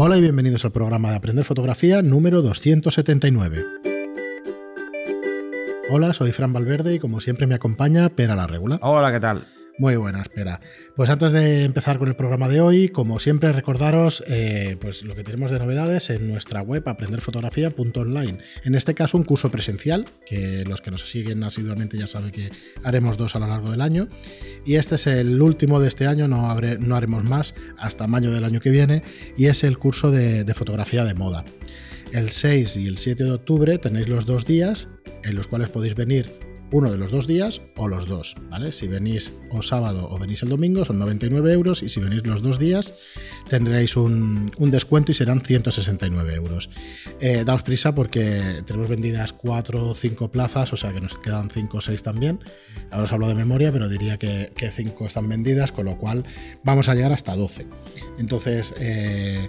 Hola y bienvenidos al programa de Aprender Fotografía número 279. Hola, soy Fran Valverde y como siempre me acompaña Pera la Regula. Hola, ¿qué tal? Muy buena, espera. Pues antes de empezar con el programa de hoy, como siempre, recordaros eh, pues lo que tenemos de novedades en nuestra web aprenderfotografía.online. En este caso, un curso presencial, que los que nos siguen asiduamente ya saben que haremos dos a lo largo del año. Y este es el último de este año, no, no haremos más hasta mayo del año que viene, y es el curso de, de fotografía de moda. El 6 y el 7 de octubre tenéis los dos días en los cuales podéis venir uno de los dos días o los dos, ¿vale? Si venís o sábado o venís el domingo son 99 euros y si venís los dos días tendréis un, descuento y serán 169 euros. Eh, daos prisa porque tenemos vendidas 4 o 5 plazas, o sea que nos quedan 5 o 6 también. Ahora os hablo de memoria, pero diría que, 5 están vendidas, con lo cual vamos a llegar hasta 12. Entonces... Eh,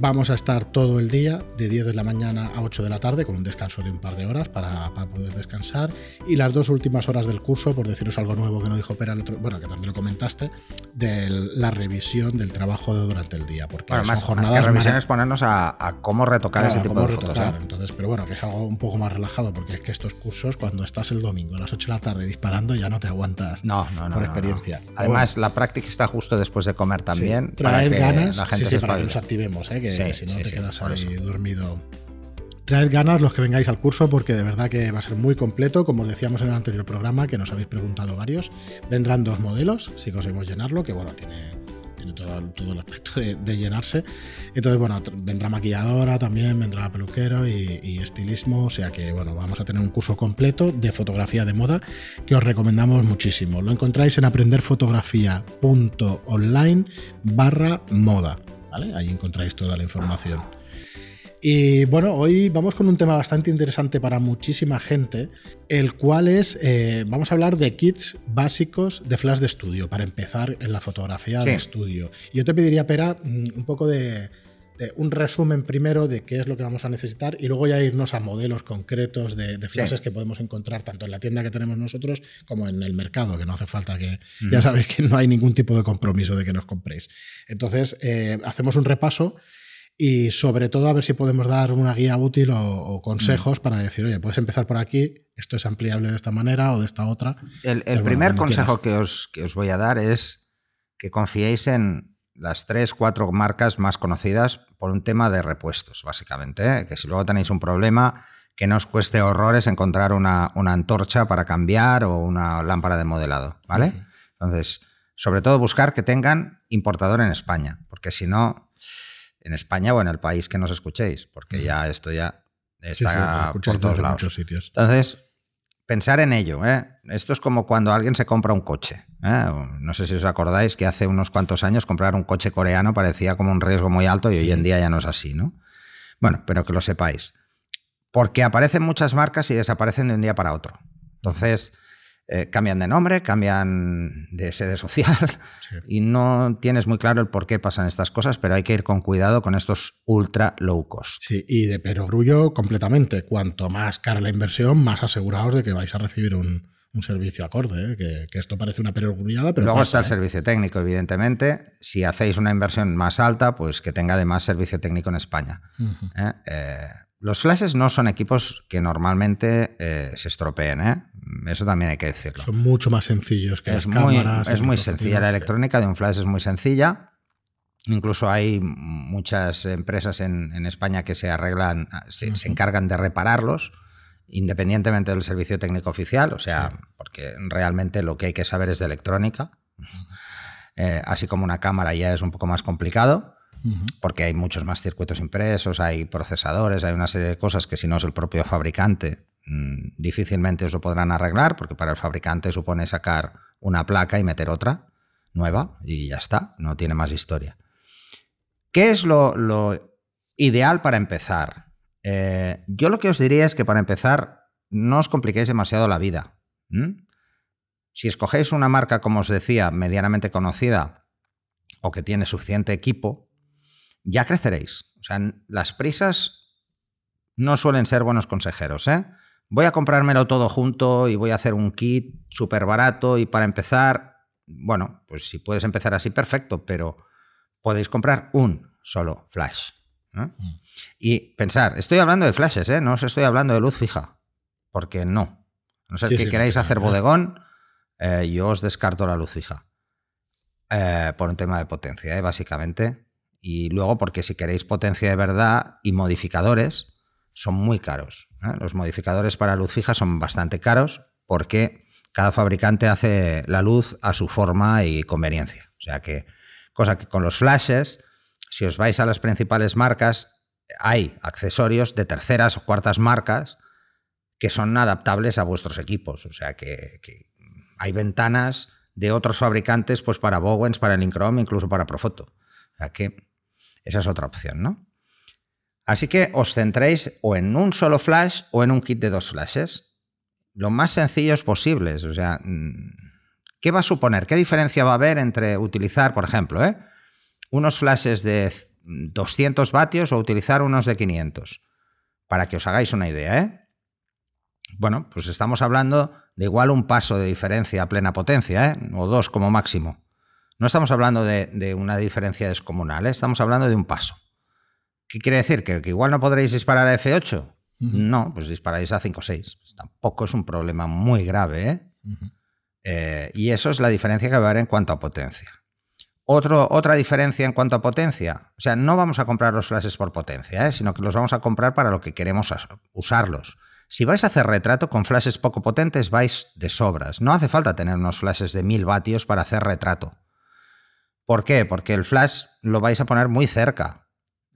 Vamos a estar todo el día, de 10 de la mañana a 8 de la tarde, con un descanso de un par de horas para, poder descansar. Y las dos últimas horas del curso, por deciros algo nuevo que no dijo Pera el otro, bueno, que también lo comentaste, de la revisión del trabajo de durante el día. Porque bueno, más, jornadas que revisión es ponernos a, cómo retocar ese tipo de fotos. ¿eh? Entonces, pero bueno, que es algo un poco más relajado, porque es que estos cursos, cuando estás el domingo a las 8 de la tarde disparando, ya no te aguantas no, no, no, por experiencia. Además, la práctica está justo después de comer también. Sí, traer ganas, la gente sí, para que nos activemos, ¿eh? que, si no te quedas ahí dormido. Traed ganas los que vengáis al curso porque de verdad que va a ser muy completo, como os decíamos en el anterior programa, que nos habéis preguntado varios. Vendrán dos modelos, si conseguimos llenarlo, que bueno, tiene, tiene todo, el aspecto de, llenarse. Entonces, bueno, vendrá maquilladora también, vendrá peluquero y, y, estilismo, o sea que bueno, vamos a tener un curso completo de fotografía de moda que os recomendamos muchísimo. Lo encontráis en aprenderfotografía.online barra moda. Ahí encontráis toda la información. Y bueno, hoy vamos con un tema bastante interesante para muchísima gente, el cual es, eh, vamos a hablar de kits básicos de flash de estudio, para empezar en la fotografía de estudio. Yo te pediría, Pera, mm, un poco de, un resumen primero de qué es lo que vamos a necesitar y luego ya irnos a modelos concretos de, flashes que podemos encontrar tanto en la tienda que tenemos nosotros como en el mercado, que no hace falta que, ya sabéis que no hay ningún tipo de compromiso de que nos compréis. Entonces, eh, hacemos un repaso y sobre todo a ver si podemos dar una guía útil o, consejos para decir, oye, puedes empezar por aquí, esto es ampliable de esta manera o de esta otra. El, primer consejo que os, que os voy a dar es que confiéis en, las tres, cuatro marcas más conocidas por un tema de repuestos, básicamente. ¿eh? Que si luego tenéis un problema, que no os cueste horrores encontrar una, antorcha para cambiar o una lámpara de modelado, ¿vale? Entonces, sobre todo buscar que tengan importador en España, porque si no, en España o en el país que nos escuchéis, porque ya esto ya está por todos lados. Muchos sitios. Entonces, pensar en ello. ¿eh? Esto es como cuando alguien se compra un coche. ¿eh? No sé si os acordáis que hace unos cuantos años comprar un coche coreano parecía como un riesgo muy alto y hoy en día ya no es así, ¿no? Bueno, pero que lo sepáis. Porque aparecen muchas marcas y desaparecen de un día para otro. Entonces, eh, cambian de nombre, cambian de sede social y no tienes muy claro el por qué pasan estas cosas, pero hay que ir con cuidado con estos ultra low cost. Sí, y de perogrullo completamente. Cuanto más cara la inversión, más asegurados de que vais a recibir un, servicio acorde, ¿eh? que, esto parece una perogrullada, pero... Luego está el ¿eh? servicio técnico, evidentemente. Si hacéis una inversión más alta, pues que tenga además servicio técnico en España. Los flashes no son equipos que normalmente se estropeen, ¿eh? Eso también hay que decirlo. Son mucho más sencillos que es las cámaras. Es muy sencilla. La electrónica de un flash es muy sencilla. Incluso hay muchas empresas en, España que se arreglan, se, encargan de repararlos, independientemente del servicio técnico oficial, o sea, porque realmente lo que hay que saber es de electrónica. Eh, así como una cámara ya es un poco más complicado, porque hay muchos más circuitos impresos, hay procesadores, hay una serie de cosas que si no es el propio fabricante Mm, difícilmente os lo podrán arreglar porque para el fabricante supone sacar una placa y meter otra nueva y ya está, no tiene más historia. ¿Qué es lo, ideal para empezar? Eh, yo lo que os diría es que para empezar no os compliquéis demasiado la vida. Si escogéis una marca, como os decía, medianamente conocida o que tiene suficiente equipo, ya creceréis. O sea, las prisas no suelen ser buenos consejeros. ¿eh? voy a comprármelo todo junto y voy a hacer un kit súper barato y para empezar, bueno, pues si puedes empezar así, perfecto, pero, podéis comprar un solo flash. Mm. Y pensar, estoy hablando de flashes, ¿eh? no os estoy hablando de luz fija, porque no. No sé si queráis hacer bodegón, eh, yo os descarto la luz fija. Eh, por un tema de potencia, básicamente. Y luego porque si queréis potencia de verdad y modificadores, son muy caros. Los modificadores para luz fija son bastante caros porque cada fabricante hace la luz a su forma y conveniencia. O sea que, cosa que con los flashes, si os vais a las principales marcas, hay accesorios de terceras o cuartas marcas que son adaptables a vuestros equipos. O sea que, hay ventanas de otros fabricantes pues para Bowens, para el Inchrome, incluso para Profoto. O sea que esa es otra opción, ¿no? Así que os centréis o en un solo flash o en un kit de dos flashes. Lo más sencillos posibles. O sea, mm, ¿qué va a suponer? ¿Qué diferencia va a haber entre utilizar, por ejemplo, ¿eh? unos flashes de 200 vatios o utilizar unos de 500? Para que os hagáis una idea, ¿eh? Bueno, pues estamos hablando de igual un paso de diferencia a plena potencia, ¿eh? o dos como máximo. No estamos hablando de, una diferencia descomunal, ¿eh? estamos hablando de un paso. ¿Qué quiere decir? ¿Que, igual no podréis disparar a F8? No, pues disparáis a 5.6. Pues tampoco es un problema muy grave. ¿eh? ¿eh? y eso es la diferencia que va a haber en cuanto a potencia. Otro, otra diferencia en cuanto a potencia. O sea, no vamos a comprar los flashes por potencia, ¿eh? sino que los vamos a comprar para lo que queremos usarlos. Si vais a hacer retrato con flashes poco potentes, vais de sobras. No hace falta tener unos flashes de 1000 vatios para hacer retrato. ¿Por qué? Porque el flash lo vais a poner muy cerca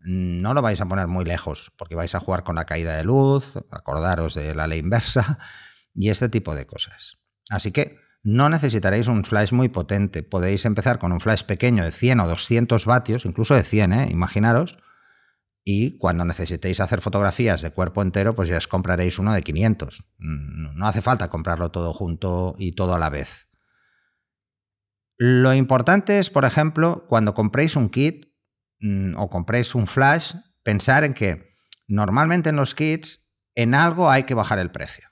no lo vais a poner muy lejos, porque vais a jugar con la caída de luz, acordaros de la ley inversa y este tipo de cosas. Así que no necesitaréis un flash muy potente, podéis empezar con un flash pequeño de 100 o 200 vatios, incluso de 100, ¿eh? imaginaros, y cuando necesitéis hacer fotografías de cuerpo entero, pues ya os compraréis uno de 500. No hace falta comprarlo todo junto y todo a la vez. Lo importante es, por ejemplo, cuando compréis un kit, Mm, o compréis un flash, pensar en que normalmente en los kits en algo hay que bajar el precio.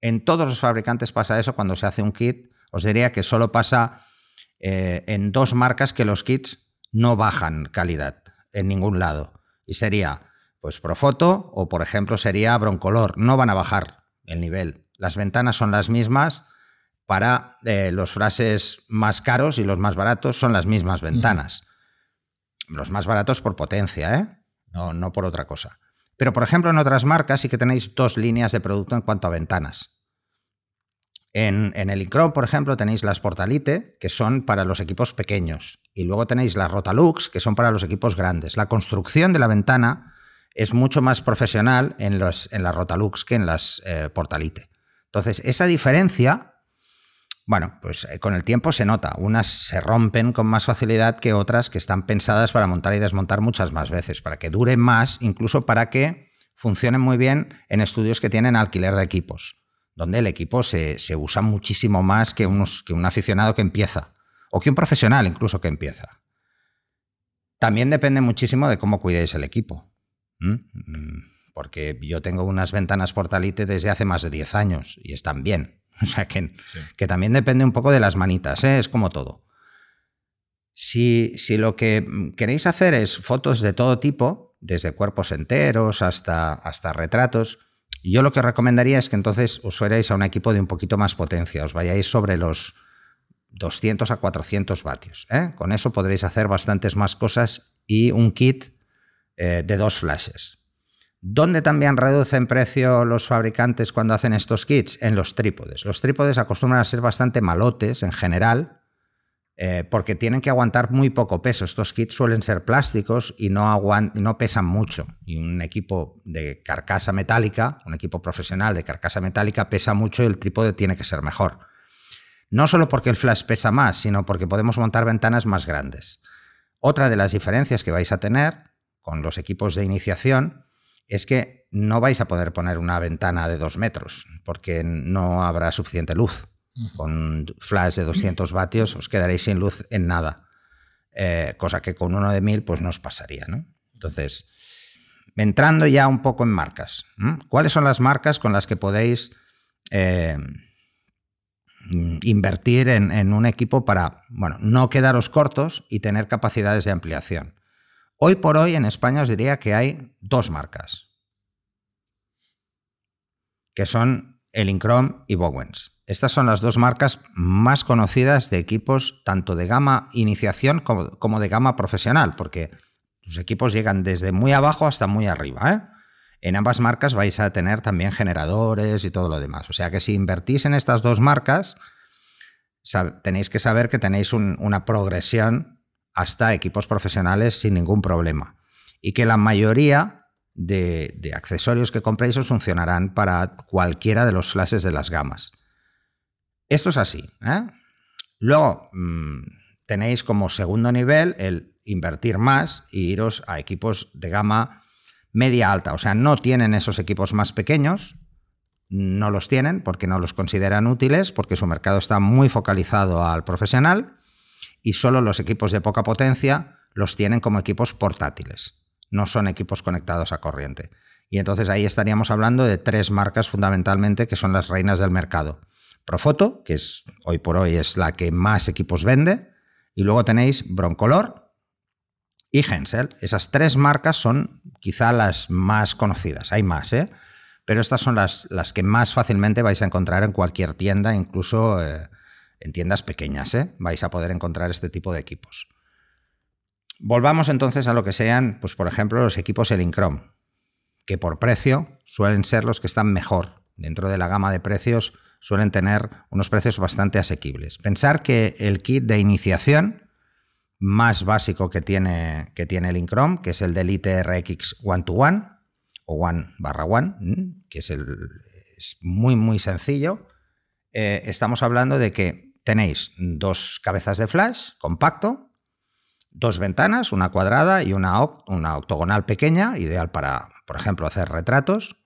En todos los fabricantes pasa eso cuando se hace un kit. Os diría que solo pasa eh, en dos marcas que los kits no bajan calidad en ningún lado. Y sería pues Profoto o por ejemplo sería Broncolor. No van a bajar el nivel. Las ventanas son las mismas. Para eh, los flashes más caros y los más baratos son las mismas ventanas los más baratos por potencia, ¿eh? no, no por otra cosa. Pero, por ejemplo, en otras marcas sí que tenéis dos líneas de producto en cuanto a ventanas. En, el Icron, por ejemplo, tenéis las Portalite, que son para los equipos pequeños, y luego tenéis las Rotalux, que son para los equipos grandes. La construcción de la ventana es mucho más profesional en, los, en las Rotalux que en las eh, Portalite. Entonces, esa diferencia bueno, pues eh, con el tiempo se nota. Unas se rompen con más facilidad que otras que están pensadas para montar y desmontar muchas más veces, para que duren más, incluso para que funcionen muy bien en estudios que tienen alquiler de equipos, donde el equipo se, usa muchísimo más que, unos, que un aficionado que empieza, o que un profesional incluso que empieza. También depende muchísimo de cómo cuidéis el equipo. Mm, porque yo tengo unas ventanas Portalite desde hace más de 10 años y están bien. O sea que, que también depende un poco de las manitas, ¿eh? es como todo. Si, si, lo que queréis hacer es fotos de todo tipo, desde cuerpos enteros hasta, hasta retratos, yo lo que recomendaría es que entonces os fuerais a un equipo de un poquito más potencia, os vayáis sobre los 200 a 400 vatios. ¿eh? Con eso podréis hacer bastantes más cosas y un kit eh, de dos flashes. ¿Dónde también reducen precio los fabricantes cuando hacen estos kits? En los trípodes. Los trípodes acostumbran a ser bastante malotes en general, eh, porque tienen que aguantar muy poco peso. Estos kits suelen ser plásticos y no, no pesan mucho. Y un equipo de carcasa metálica, un equipo profesional de carcasa metálica, pesa mucho y el trípode tiene que ser mejor. No solo porque el flash pesa más, sino porque podemos montar ventanas más grandes. Otra de las diferencias que vais a tener con los equipos de iniciación es que no vais a poder poner una ventana de dos metros porque no habrá suficiente luz. Con flash de 200 vatios os quedaréis sin luz en nada. Eh, cosa que con uno de 1000 pues no os pasaría. ¿no? Entonces, entrando ya un poco en marcas. ¿cuáles son las marcas con las que podéis eh, invertir en, un equipo para, bueno, no quedaros cortos y tener capacidades de ampliación. Hoy por hoy en España os diría que hay dos marcas, que son Elincrom y Bowens. Estas son las dos marcas más conocidas de equipos tanto de gama iniciación como, de gama profesional, porque los equipos llegan desde muy abajo hasta muy arriba. ¿eh? En ambas marcas vais a tener también generadores y todo lo demás. O sea que si invertís en estas dos marcas, tenéis que saber que tenéis una progresión hasta equipos profesionales sin ningún problema. Y que la mayoría de, accesorios que compréis os funcionarán para cualquiera de los flashes de las gamas. Esto es así. ¿eh? Luego mm, tenéis como segundo nivel el invertir más y iros a equipos de gama media alta. O sea, no tienen esos equipos más pequeños, no los tienen porque no los consideran útiles, porque su mercado está muy focalizado al profesional y solo los equipos de poca potencia los tienen como equipos portátiles, no son equipos conectados a corriente. Y entonces ahí estaríamos hablando de tres marcas fundamentalmente que son las reinas del mercado. Profoto, que es hoy por hoy es la que más equipos vende, y luego tenéis Broncolor, y Hensel. Esas tres marcas son quizá las más conocidas. Hay más, ¿eh? Pero estas son las, las que más fácilmente vais a encontrar en cualquier tienda, incluso eh, en tiendas pequeñas. ¿eh? Vais a poder encontrar este tipo de equipos. Volvamos entonces a lo que sean, pues por ejemplo, los equipos Elincrom, que por precio suelen ser los que están mejor. Dentro de la gama de precios suelen tener unos precios bastante asequibles. Pensar que el kit de iniciación más básico que tiene, que tiene el Incrom, que es el del ITRX One to One o One barra One, que es, el, es muy, muy sencillo. Eh, estamos hablando de que tenéis dos cabezas de flash compacto, dos ventanas, una cuadrada y una, una octogonal pequeña, ideal para, por ejemplo, hacer retratos.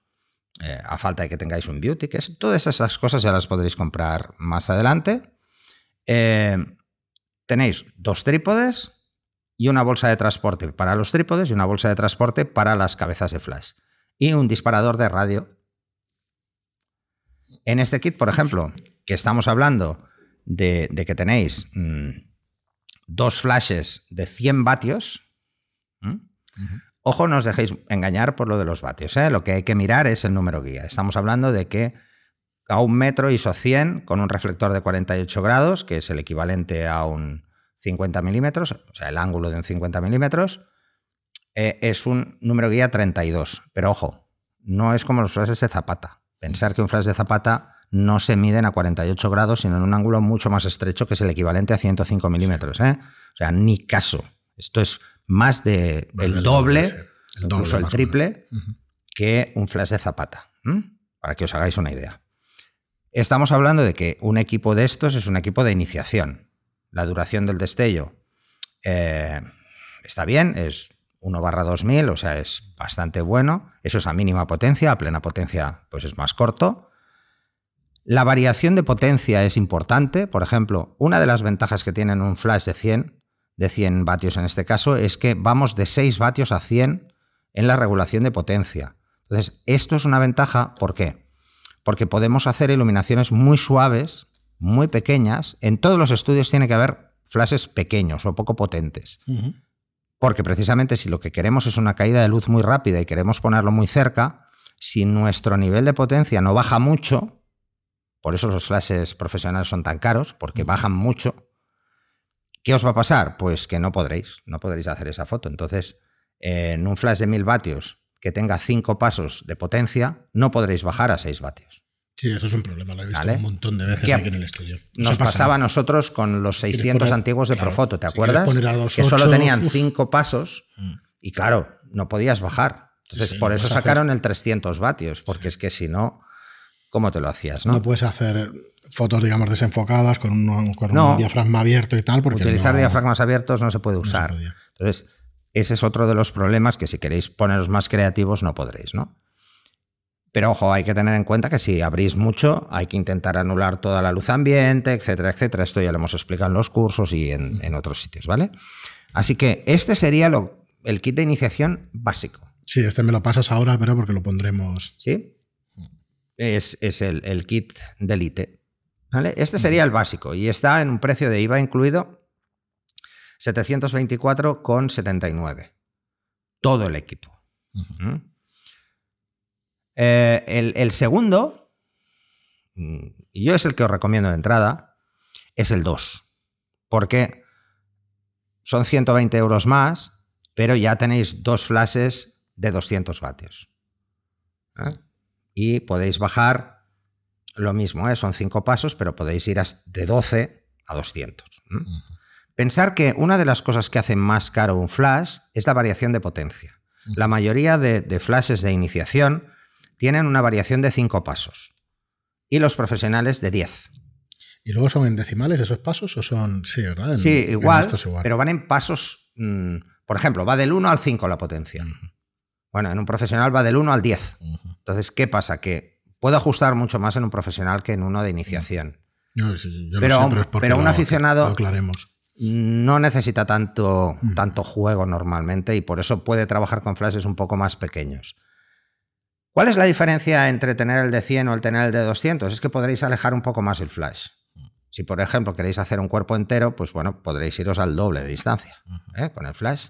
Eh, a falta de que tengáis un beauty, que es, todas esas cosas ya las podréis comprar más adelante. Eh, tenéis dos trípodes y una bolsa de transporte para los trípodes y una bolsa de transporte para las cabezas de flash. Y un disparador de radio. En este kit, por ejemplo, que estamos hablando de, que tenéis mm, dos flashes de 100 vatios, ojo, no os dejéis engañar por lo de los vatios. ¿eh? Lo que hay que mirar es el número guía. Estamos hablando de que a un metro ISO 100 con un reflector de 48 grados, que es el equivalente a un 50 milímetros, o sea, el ángulo de un 50 milímetros, eh, es un número guía 32. Pero ojo, no es como los flashes de zapata. Pensar que un flash de zapata no se miden a 48 grados, sino en un ángulo mucho más estrecho, que es el equivalente a 105 milímetros. ¿eh? O sea, ni caso. Esto es más de el, doble, el incluso el triple, que un flash de zapata. Para que os hagáis una idea. Estamos hablando de que un equipo de estos es un equipo de iniciación. La duración del destello eh, está bien, es 1 barra 2000, o sea, es bastante bueno. Eso es a mínima potencia, a plena potencia pues es más corto. La variación de potencia es importante. Por ejemplo, una de las ventajas que tienen un flash de 100, de 100 vatios en este caso, es que vamos de 6 vatios a 100 en la regulación de potencia. Entonces, esto es una ventaja, ¿por qué? porque podemos hacer iluminaciones muy suaves, muy pequeñas. En todos los estudios tiene que haber flashes pequeños o poco potentes. Porque precisamente si lo que queremos es una caída de luz muy rápida y queremos ponerlo muy cerca, si nuestro nivel de potencia no baja mucho, por eso los flashes profesionales son tan caros, porque bajan mucho, ¿qué os va a pasar? Pues que no podréis, no podréis hacer esa foto. Entonces, en un flash de 1000 vatios que tenga cinco pasos de potencia, no podréis bajar a 6 vatios. Sí, eso es un problema, lo he visto un montón de veces aquí en el estudio. Nos pasaba a nosotros con los 600 antiguos de Profoto, ¿te acuerdas? que solo tenían cinco pasos mm. y claro, no podías bajar. Entonces, por eso sacaron el 300 vatios, porque es que si no, ¿cómo te lo hacías? No, puedes hacer fotos, digamos, desenfocadas con un, diafragma abierto y tal. Porque utilizar diafragmas abiertos no se puede usar. Entonces, ese es otro de los problemas que si queréis poneros más creativos no podréis, ¿no? Pero ojo, hay que tener en cuenta que si abrís mucho, hay que intentar anular toda la luz ambiente, etcétera, etcétera. Esto ya lo hemos explicado en los cursos y en, otros sitios, ¿vale? Así que este sería lo, el kit de iniciación básico. Sí, este me lo pasas ahora, pero porque lo pondremos. Sí. Es, el, el, kit de Elite. ¿Vale? Este sería el básico y está en un precio de IVA incluido 724,79. Todo el equipo. ¿Mm? Eh, el, el, segundo, mm, y yo es el que os recomiendo de entrada, es el 2. Porque son 120 euros más, pero ya tenéis dos flashes de 200 vatios. ¿eh? Y podéis bajar lo mismo, ¿eh? son cinco pasos, pero podéis ir de 12 a 200. Pensar que una de las cosas que hace más caro un flash es la variación de potencia. La mayoría de, flashes de iniciación tienen una variación de cinco pasos y los profesionales de 10. ¿Y luego son en decimales esos pasos o son, sí, ¿verdad? sí, igual, pero van en pasos, mm, por ejemplo, va del 1 al 5 la potencia. Bueno, en un profesional va del 1 al 10. Entonces, ¿qué pasa? Que puedo ajustar mucho más en un profesional que en uno de iniciación. pero, pero, un aficionado no necesita tanto, tanto juego normalmente y por eso puede trabajar con flashes un poco más pequeños. ¿Cuál es la diferencia entre tener el de 100 o el tener el de 200? Es que podréis alejar un poco más el flash. Si, por ejemplo, queréis hacer un cuerpo entero, pues bueno, podréis iros al doble de distancia ¿eh? con el flash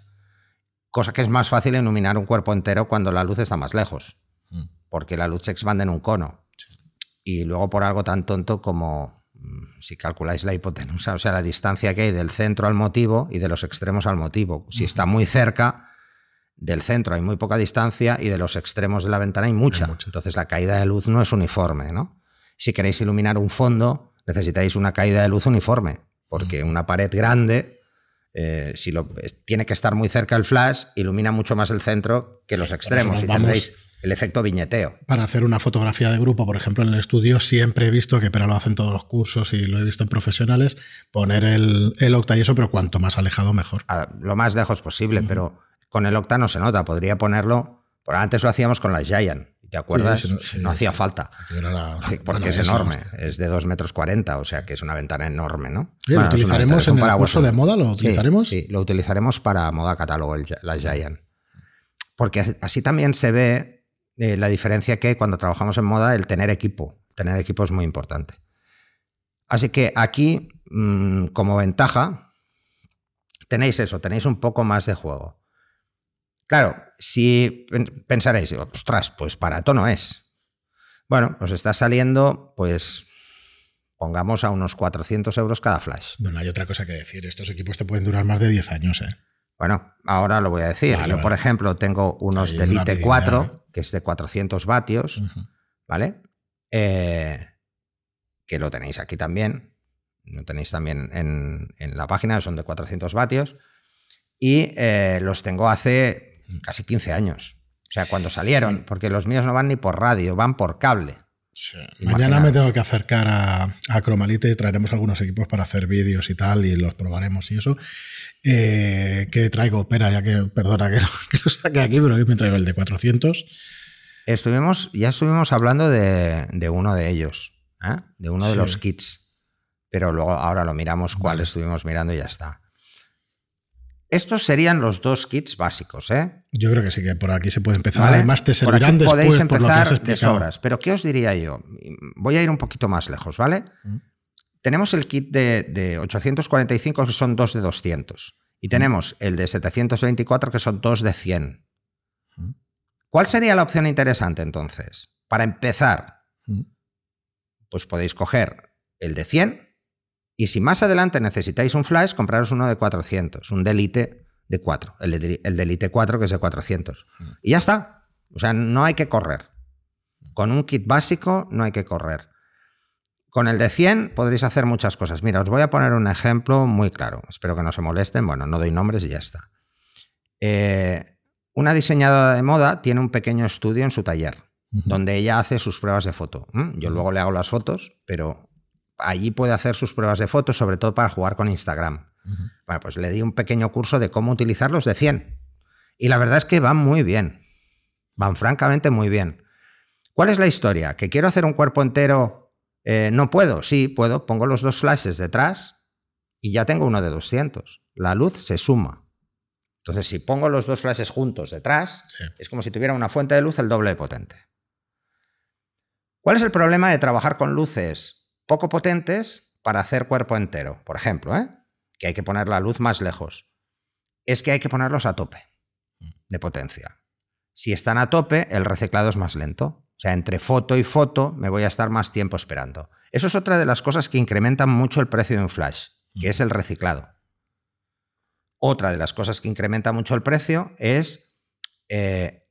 cosa que es más fácil iluminar un cuerpo entero cuando la luz está más lejos, mm. porque la luz se expande en un cono. Y luego por algo tan tonto como mm, si calculáis la hipotenusa, o sea, la distancia que hay del centro al motivo y de los extremos al motivo. Si está muy cerca, del centro hay muy poca distancia y de los extremos de la ventana hay mucha. Entonces la caída de luz no es uniforme. ¿no? Si queréis iluminar un fondo, necesitáis una caída de luz uniforme, porque una pared grande eh, si lo, tiene que estar muy cerca el flash, ilumina mucho más el centro que los extremos y tendréis el efecto viñeteo. Para hacer una fotografía de grupo, por ejemplo, en el estudio, siempre he visto que, pero lo hacen todos los cursos y lo he visto en profesionales, poner el, el octa y eso, pero cuanto más alejado, mejor. lo más lejos posible, pero con el octa no se nota. Podría ponerlo, por antes lo hacíamos con la Giant. ¿Te acuerdas? no, hacía falta. porque es enorme, es de 2 metros 40, o sea que es una ventana enorme, ¿no? ¿Lo utilizaremos en el curso de moda? ¿Lo utilizaremos? Sí, lo utilizaremos para moda catálogo, la Giant. Porque así también se ve eh, la diferencia que cuando trabajamos en moda, el tener equipo. Tener equipo es muy importante. Así que aquí, mm, como ventaja, tenéis eso, tenéis un poco más de juego. Claro, si pensaréis, ostras, pues barato no es. Bueno, os está saliendo, pues pongamos a unos 400 euros cada flash. Bueno, hay otra cosa que decir. Estos equipos te pueden durar más de 10 años, ¿eh? Bueno, ahora lo voy a decir. Yo, por ejemplo, tengo unos de Elite 4, que es de 400 vatios, ¿vale? Eh, que lo tenéis aquí también. Lo tenéis también en, la página, son de 400 vatios. Y eh, los tengo hace casi 15 años. O sea, cuando salieron, porque los míos no van ni por radio, van por cable. Mañana me tengo que acercar a, a Cromalite y traeremos algunos equipos para hacer vídeos y tal, y los probaremos y eso. Eh, ¿Qué traigo? Espera, ya que, perdona que, lo saque aquí, pero hoy me traigo el de 400. Estuvimos, ya estuvimos hablando de, uno de ellos, ¿eh? de uno de los kits, pero luego ahora lo miramos cuál estuvimos mirando y ya está. Estos serían los dos kits básicos, ¿eh? Yo creo que sí, que por aquí se puede empezar. Además, te servirán después podéis empezar por de sobras. Pero, ¿qué os diría yo? Voy a ir un poquito más lejos, ¿vale? Mm. Tenemos el kit de, 845, que son dos de 200. Y mm. tenemos el de 724, que son dos de 100. Mm. ¿Cuál sería la opción interesante entonces? Para empezar, pues podéis coger el de 100 y si más adelante necesitáis un flash, compraros uno de 400, un Delite de 4, el, de, el Delite 4 que es de 400. Y ya está. O sea, no hay que correr. Con un kit básico no hay que correr. Con el de 100 podréis hacer muchas cosas. Mira, os voy a poner un ejemplo muy claro. Espero que no se molesten. Bueno, no doy nombres y ya está. Eh, una diseñadora de moda tiene un pequeño estudio en su taller, donde ella hace sus pruebas de foto. Yo luego le hago las fotos, pero allí puede hacer sus pruebas de fotos, sobre todo para jugar con Instagram. Bueno, pues le di un pequeño curso de cómo utilizarlos de 100. Y la verdad es que van muy bien. Van francamente muy bien. ¿Cuál es la historia? ¿Que quiero hacer un cuerpo entero? Eh, no puedo. Sí, puedo. Pongo los dos flashes detrás y ya tengo uno de 200. La luz se suma. Entonces, si pongo los dos flashes juntos detrás, es como si tuviera una fuente de luz el doble de potente. ¿Cuál es el problema de trabajar con luces poco potentes para hacer cuerpo entero, por ejemplo, ¿eh? que hay que poner la luz más lejos, es que hay que ponerlos a tope de potencia. Si están a tope, el reciclado es más lento. O sea, entre foto y foto me voy a estar más tiempo esperando. Eso es otra de las cosas que incrementan mucho el precio de un flash, que es el reciclado. Otra de las cosas que incrementa mucho el precio es, eh,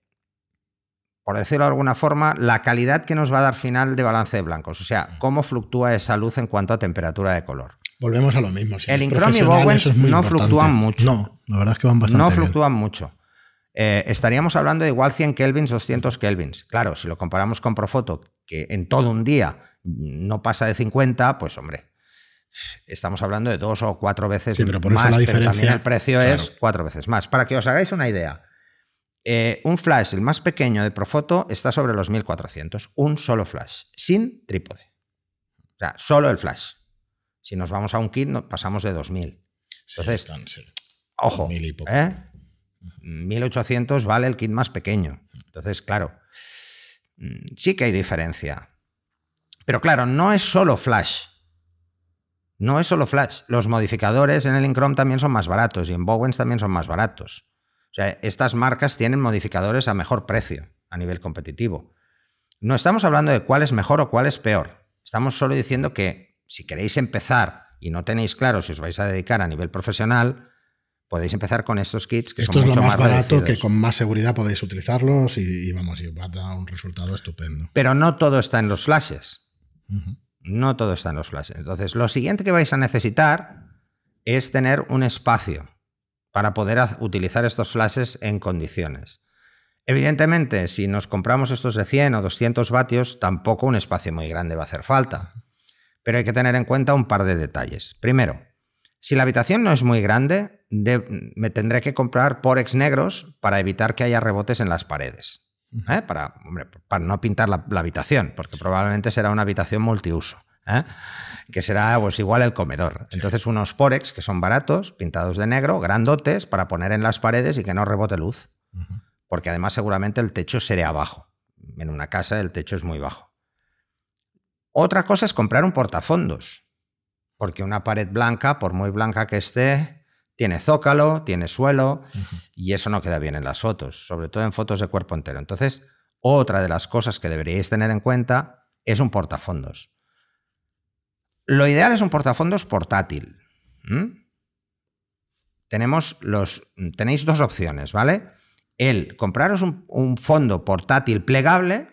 por decirlo de alguna forma, la calidad que nos va a dar final de balance de blancos. O sea, cómo fluctúa esa luz en cuanto a temperatura de color. Volvemos a lo mismo. el Incrom y Bowens no fluctúan mucho. No, la verdad es que van bastante No fluctúan mucho. Eh, estaríamos hablando de igual 100 kelvins, 200 kelvins. Claro, si lo comparamos con Profoto, que en todo un día no pasa de 50, pues hombre, estamos hablando de dos o cuatro veces sí, pero por eso la diferencia, el precio es cuatro veces más. Para que os hagáis una idea, eh, un flash, el más pequeño de Profoto, está sobre los 1400. Un solo flash, sin trípode. O sea, solo el flash. Si nos vamos a un kit, pasamos de 2000. Entonces, ojo, ¿eh? 1800 vale el kit más pequeño. Entonces, claro, mm, sí que hay diferencia. Pero claro, no es solo flash. No es solo flash. Los modificadores en el Incrom también son más baratos y en Bowens también son más baratos. O sea, estas marcas tienen modificadores a mejor precio a nivel competitivo. No estamos hablando de cuál es mejor o cuál es peor. Estamos solo diciendo que si queréis empezar y no tenéis claro si os vais a dedicar a nivel profesional, podéis empezar con estos kits que Esto son es lo más, barato que con más seguridad podéis utilizarlos y, vamos, y va a dar un resultado estupendo. Pero no todo está en los flashes. No todo está en los flashes. Entonces, lo siguiente que vais a necesitar es tener un espacio para poder utilizar estos flashes en condiciones. Evidentemente, si nos compramos estos de 100 o 200 vatios, tampoco un espacio muy grande va a hacer falta. Pero hay que tener en cuenta un par de detalles. Primero, si la habitación no es muy grande, me tendré que comprar porex negros para evitar que haya rebotes en las paredes. ¿eh? Para, para, no pintar la, habitación, porque probablemente será una habitación multiuso. ¿Eh? Que será pues, igual el comedor. Entonces, unos porex que son baratos, pintados de negro, grandotes, para poner en las paredes y que no rebote luz. Porque además, seguramente el techo será bajo. En una casa el techo es muy bajo. Otra cosa es comprar un portafondos porque una pared blanca, por muy blanca que esté, tiene zócalo, tiene suelo, y eso no queda bien en las fotos, sobre todo en fotos de cuerpo entero. Entonces, otra de las cosas que deberíais tener en cuenta es un portafondos. Lo ideal es un portafondos portátil. Tenemos los, tenéis dos opciones, ¿vale? El compraros un, fondo portátil plegable,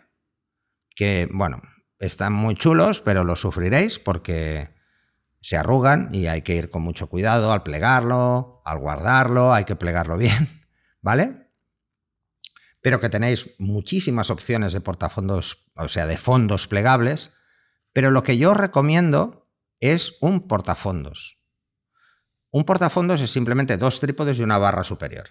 que, bueno, están muy chulos, pero lo sufriréis porque se arrugan y hay que ir con mucho cuidado al plegarlo, al guardarlo, hay que plegarlo bien, ¿vale? Pero que tenéis muchísimas opciones de portafondos, o sea, de fondos plegables, pero lo que yo recomiendo es un portafondos. Un portafondos es simplemente dos trípodes y una barra superior.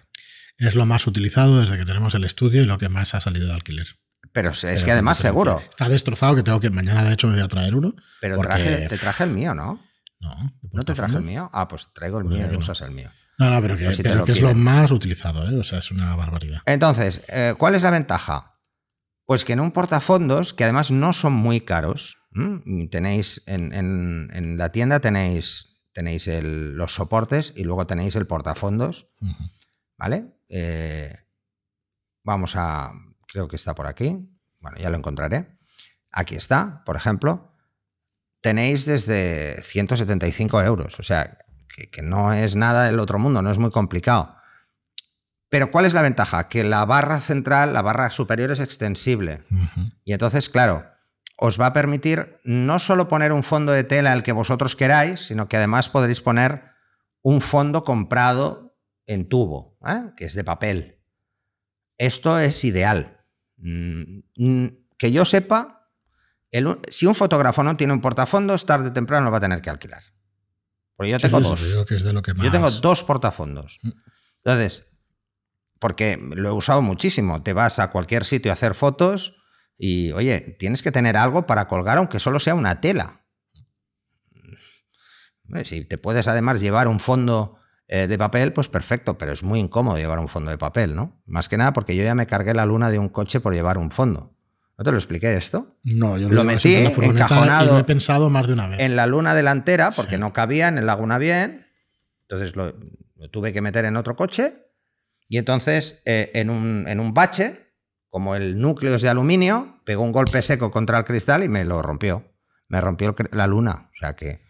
Es lo más utilizado desde que tenemos el estudio y lo que más ha salido de alquiler. Pero es que además seguro. Está destrozado, que tengo que mañana de hecho me voy a traer uno. Pero te traje el mío, ¿no? No. ¿No te traje el mío? Ah, pues traigo el mío y usas el mío. No, no, pero que, es lo más utilizado, ¿eh? O sea, es una barbaridad. Entonces, eh, ¿cuál es la ventaja? Pues que en un portafondos, que además no son muy caros, tenéis en, la tienda tenéis, tenéis los soportes y luego tenéis el portafondos, ¿vale? Eh, vamos a, creo que está por aquí, bueno, ya lo encontraré. Aquí está, por ejemplo tenéis desde 175 euros. O sea, que, no es nada del otro mundo, no es muy complicado. Pero ¿cuál es la ventaja? Que la barra central, la barra superior es extensible. Y entonces, claro, os va a permitir no solo poner un fondo de tela el que vosotros queráis, sino que además podréis poner un fondo comprado en tubo, ¿eh? que es de papel. Esto es ideal. Mm, mm, que yo sepa, si un fotógrafo no tiene un portafondos, tarde o temprano lo va a tener que alquilar. Porque yo tengo dos. Yo tengo dos portafondos. Mm. Entonces, porque lo he usado muchísimo. Te vas a cualquier sitio a hacer fotos y, oye, tienes que tener algo para colgar, aunque solo sea una tela. Si te puedes además llevar un fondo eh, de papel, pues perfecto, pero es muy incómodo llevar un fondo de papel, ¿no? Más que nada porque yo ya me cargué la luna de un coche por llevar un fondo. ¿No te lo expliqué esto? No, yo Lo llevaba metí en la encajonado y lo he pensado más de una vez. En la luna delantera, porque Sí. no cabía en el Laguna bien. Entonces lo, lo tuve que meter en otro coche. Y entonces, eh, en, un, en un bache, como el núcleo es de aluminio, pegó un golpe seco contra el cristal y me lo rompió. Me rompió el la luna. O sea que,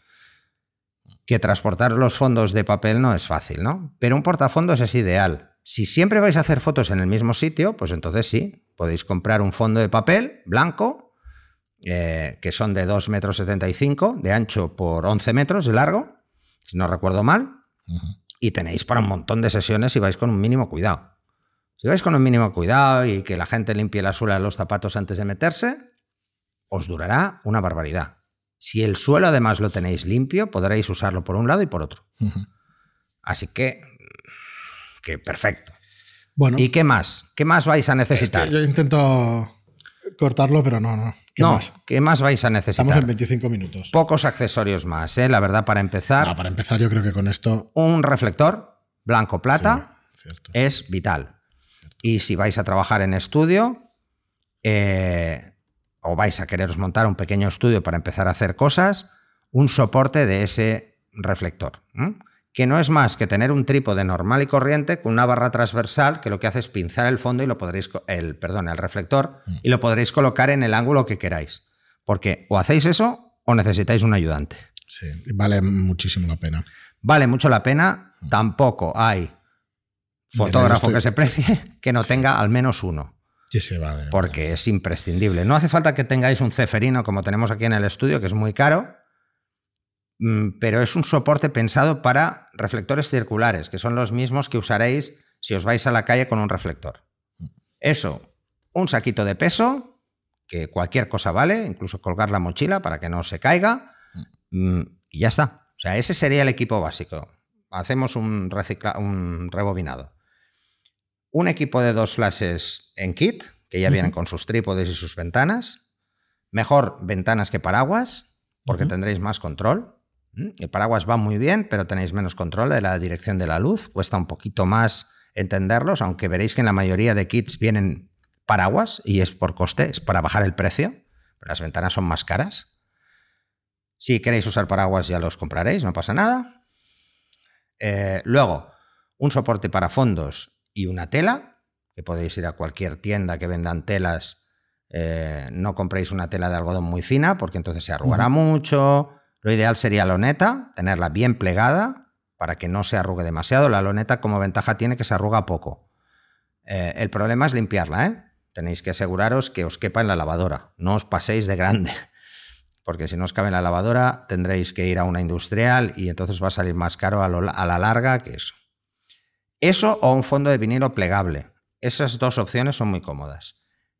que transportar los fondos de papel no es fácil, ¿no? Pero un portafondos es ideal. Si siempre vais a hacer fotos en el mismo sitio, pues entonces sí, podéis comprar un fondo de papel blanco, eh, que son de 2,75 metros de ancho por 11 metros de largo, si no recuerdo mal, y tenéis para un montón de sesiones si vais con un mínimo cuidado. Si vais con un mínimo cuidado y que la gente limpie la suela de los zapatos antes de meterse, os durará una barbaridad. Si el suelo además lo tenéis limpio, podréis usarlo por un lado y por otro. Así que, que perfecto. Bueno, ¿Y qué más? ¿Qué más vais a es necesitar? que yo intento cortarlo, pero no, no. ¿Qué no, más? ¿qué más vais a necesitar? Estamos en 25 minutos. Pocos accesorios más, ¿eh? la verdad, para empezar. No, para empezar, yo creo que con esto. Un reflector blanco-plata sí, es vital. Y si vais a trabajar en estudio eh, o vais a quereros montar un pequeño estudio para empezar a hacer cosas, un soporte de ese reflector. Que no es más que tener un trípode normal y corriente con una barra transversal que lo que hace es pinzar el fondo y lo podréis, el, perdón, el reflector y lo podréis colocar en el ángulo que queráis. Porque o hacéis eso o necesitáis un ayudante. Sí, vale muchísimo la pena. Vale mucho la pena, tampoco hay fotógrafo estoy- que se precie que no tenga al menos uno, Sí, se va de- porque es imprescindible. No hace falta que tengáis un ceferino como tenemos aquí en el estudio, que es muy caro, mm, pero es un soporte pensado para reflectores circulares, que son los mismos que usaréis si os vais a la calle con un reflector. Eso, un saquito de peso, que cualquier cosa vale, incluso colgar la mochila para que no se caiga, mm, y ya está. O sea, ese sería el equipo básico. Hacemos un, recicla- un rebobinado. Un equipo de dos flashes en kit, que ya vienen con sus trípodes y sus ventanas. Mejor ventanas que paraguas, porque tendréis más control. ¿Mm? El paraguas va muy bien, pero tenéis menos control de la dirección de la luz. Cuesta un poquito más entenderlos, aunque veréis que en la mayoría de kits vienen paraguas y es por coste, es para bajar el precio. Pero las ventanas son más caras. Si queréis usar paraguas ya los compraréis, no pasa nada. Eh, luego, un soporte para fondos y una tela, que podéis ir a cualquier tienda que vendan telas. eh, no compréis una tela de algodón muy fina porque entonces se arrugará mucho. Lo ideal sería loneta, tenerla bien plegada para que no se arrugue demasiado. La loneta como ventaja tiene que se arruga poco. Eh, el problema es limpiarla, ¿eh? Tenéis que aseguraros que os quepa en la lavadora. No os paséis de grande. Porque si no os cabe en la lavadora, tendréis que ir a una industrial y entonces va a salir más caro a, lo- a la larga que eso. Eso o un fondo de vinilo plegable. Esas dos opciones son muy cómodas.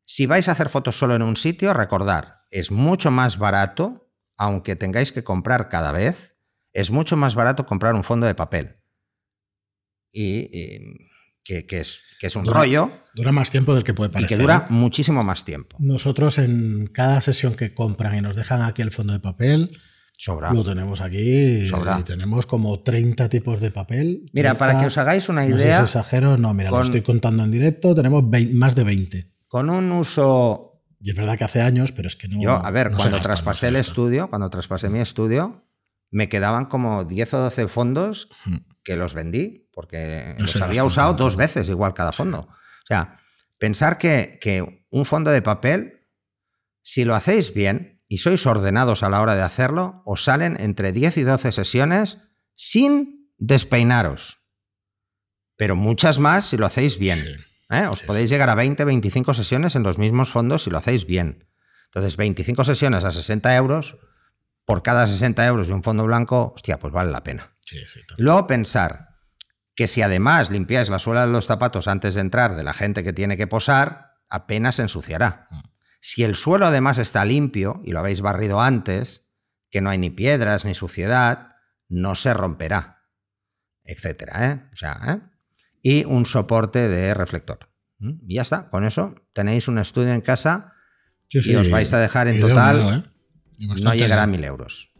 Si vais a hacer fotos solo en un sitio, recordar, es mucho más barato, aunque tengáis que comprar cada vez, es mucho más barato comprar un fondo de papel. Y, y que, que es, que es un Dura- rollo Dura más tiempo del que puede y parecer. que dura ¿eh? muchísimo más tiempo. Nosotros en cada sesión que compran y nos dejan aquí el fondo de papel, Sobra. lo tenemos aquí Sobra. y tenemos como 30 tipos de papel. Mira, para 30, que os hagáis una no sé si idea, exagero, no, mira, lo estoy contando en directo, tenemos vein- más de 20. con un uso Y es verdad que hace años, pero es que no. Yo, a ver, no cuando traspasé el estudio, cuando traspasé mi estudio, me quedaban como 10 o 12 fondos Hmm. que los vendí, porque No los había usado dos veces igual cada fondo. O sea, pensar que, que un fondo de papel, si lo hacéis bien y sois ordenados a la hora de hacerlo, os salen entre 10 y 12 sesiones sin despeinaros. Pero muchas más si lo hacéis bien. Sí. ¿eh? Os Sí, podéis llegar a 20, 25 sesiones en los mismos fondos si lo hacéis bien. Entonces, 25 sesiones a 60 euros, por cada 60 euros y un fondo blanco, hostia, pues vale la pena. Sí, luego pensar que si además limpiáis la suela de los zapatos antes de entrar de la gente que tiene que posar, apenas se ensuciará. Si el suelo además está limpio y lo habéis barrido antes, que no hay ni piedras ni suciedad, no se romperá, etcétera. ¿eh? O sea, ¿eh? Y un soporte de reflector. ¿Mm? Y ya está, con eso tenéis un estudio en casa Sí, y os vais a dejar en total, ¿eh? No llegará a mil euros.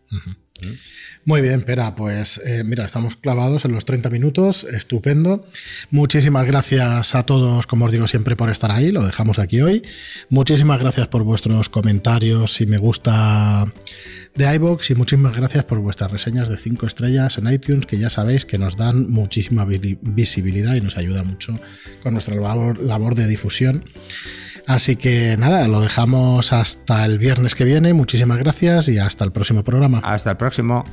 Muy bien, Pera, pues eh, mira, estamos clavados en los 30 minutos, estupendo. Muchísimas gracias a todos, como os digo siempre, por estar ahí, lo dejamos aquí hoy. Muchísimas gracias por vuestros comentarios y me gusta de iBox y muchísimas gracias por vuestras reseñas de 5 estrellas en iTunes, que ya sabéis que nos dan muchísima visibilidad y nos ayuda mucho con nuestra labor, labor de difusión. Así que nada, lo dejamos hasta el viernes que viene. Muchísimas gracias y hasta el próximo programa. Hasta el próximo.